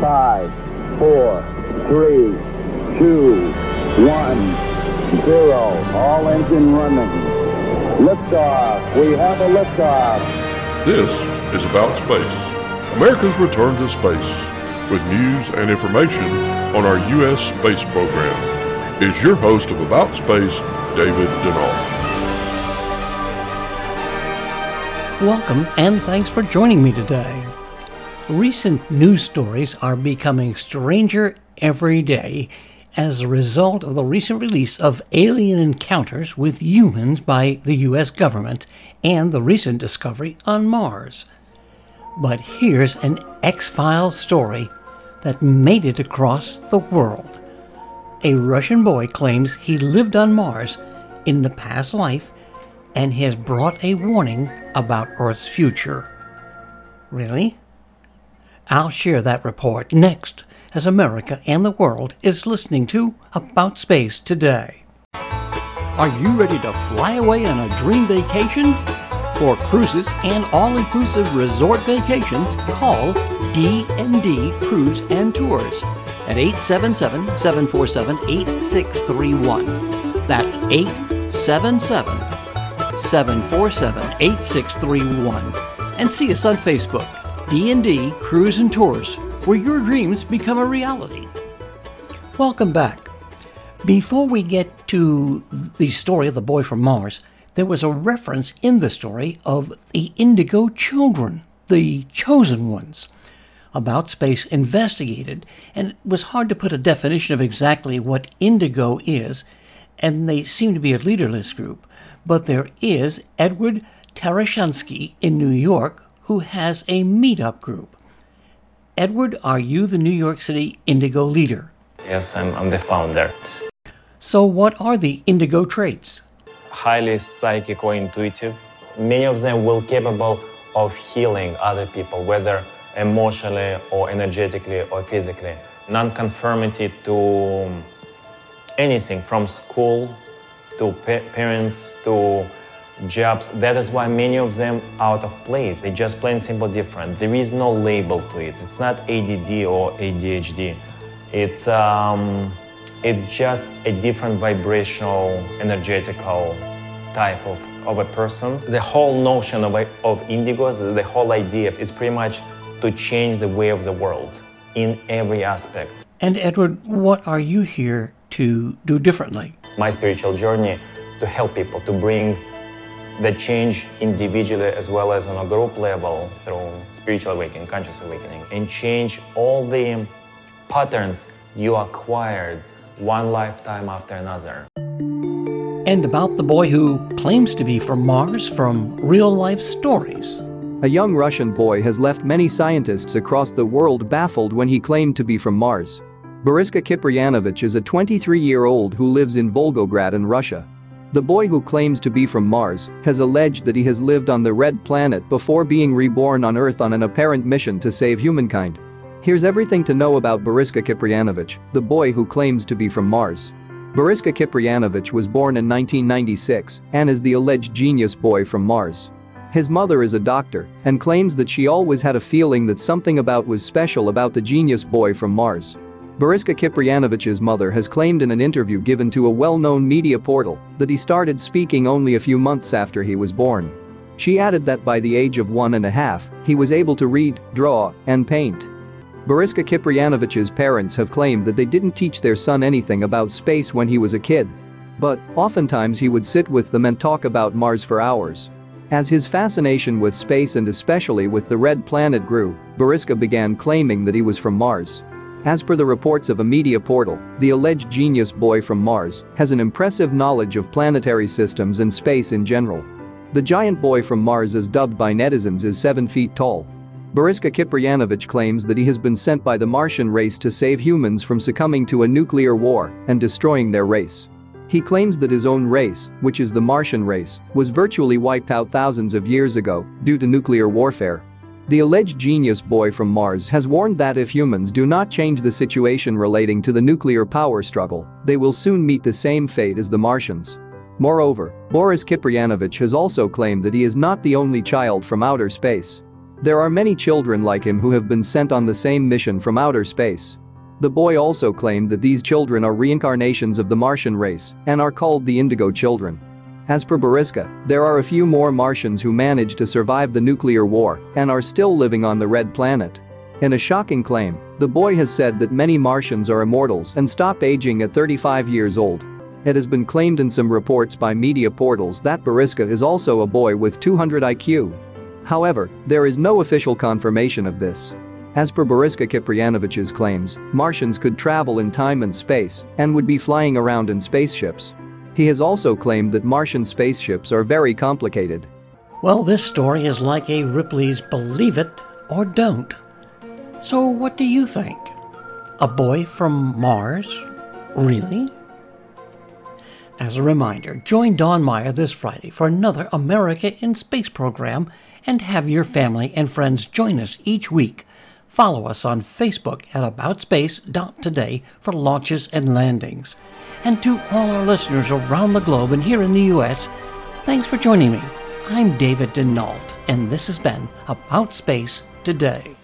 Five, four, three, two, one, zero. All engine running. Liftoff. We have a liftoff. This is About Space, America's return to space, with news and information on our U.S. space program. Is your host of About Space, David Denard. Welcome and thanks for joining me today. Recent news stories are becoming stranger every day as a result of the recent release of alien encounters with humans by the US government and the recent discovery on Mars. But here's an X Files story that made it across the world. A Russian boy claims he lived on Mars in the past life and has brought a warning about Earth's future. Really? I'll share that report next as America and the world is listening to About Space Today. Are you ready to fly away on a dream vacation? For cruises and all-inclusive resort vacations, call D&D Cruise and Tours at 877-747-8631. That's 877 747 8631 and see us on Facebook, D&D Cruise and Tours, where your dreams become a reality. Welcome back. Before we get to the story of the boy from Mars, there was a reference in the story of the Indigo children, the chosen ones. About Space investigated, and it was hard to put a definition of exactly what Indigo is, and they seem to be a leaderless group but there is Edward Tarashansky in New York who has a meetup group. Edward, are you the New York City Indigo leader? Yes, I'm, I'm the founder. So, what are the Indigo traits? Highly psychic or intuitive. Many of them will capable of healing other people, whether emotionally or energetically or physically. Non-conformity to um, anything from school to pa- parents to jobs. That is why many of them out of place. They just plain simple different. There is no label to it. It's not ADD or ADHD. It's um, it's just a different vibrational, energetical type of, of a person. The whole notion of, of indigos, the whole idea is pretty much to change the way of the world in every aspect. And Edward, what are you here to do differently? my spiritual journey to help people to bring the change individually as well as on a group level through spiritual awakening, conscious awakening, and change all the patterns you acquired one lifetime after another. And about the boy who claims to be from Mars from real life stories. A young Russian boy has left many scientists across the world baffled when he claimed to be from Mars. Boriska Kiprianovich is a 23-year-old who lives in Volgograd in Russia. The boy who claims to be from Mars has alleged that he has lived on the red planet before being reborn on Earth on an apparent mission to save humankind. Here's everything to know about Boriska Kiprianovich, the boy who claims to be from Mars. Boriska Kiprianovich was born in 1996 and is the alleged genius boy from Mars. His mother is a doctor and claims that she always had a feeling that something about was special about the genius boy from Mars. Boriska Kiprianovich's mother has claimed in an interview given to a well-known media portal that he started speaking only a few months after he was born. She added that by the age of one and a half, he was able to read, draw, and paint. Boriska Kiprianovich's parents have claimed that they didn't teach their son anything about space when he was a kid. But, oftentimes he would sit with them and talk about Mars for hours. As his fascination with space and especially with the red planet grew, Boriska began claiming that he was from Mars. As per the reports of a media portal, the alleged genius boy from Mars has an impressive knowledge of planetary systems and space in general. The giant boy from Mars as dubbed by netizens is 7 feet tall. Boriska Kiprianovich claims that he has been sent by the Martian race to save humans from succumbing to a nuclear war and destroying their race. He claims that his own race, which is the Martian race, was virtually wiped out thousands of years ago due to nuclear warfare the alleged genius boy from Mars has warned that if humans do not change the situation relating to the nuclear power struggle, they will soon meet the same fate as the Martians. Moreover, Boris Kiprianovich has also claimed that he is not the only child from outer space. There are many children like him who have been sent on the same mission from outer space. The boy also claimed that these children are reincarnations of the Martian race and are called the Indigo Children. As per Boriska, there are a few more Martians who managed to survive the nuclear war and are still living on the red planet. In a shocking claim, the boy has said that many Martians are immortals and stop aging at 35 years old. It has been claimed in some reports by media portals that Boriska is also a boy with 200 IQ. However, there is no official confirmation of this. As per Boriska Kiprianovich's claims, Martians could travel in time and space and would be flying around in spaceships. He has also claimed that Martian spaceships are very complicated. Well, this story is like a Ripley's Believe It or Don't. So, what do you think? A boy from Mars? Really? As a reminder, join Don Meyer this Friday for another America in Space program and have your family and friends join us each week. Follow us on Facebook at AboutSpace.today for launches and landings. And to all our listeners around the globe and here in the U.S., thanks for joining me. I'm David Denault, and this has been About Space Today.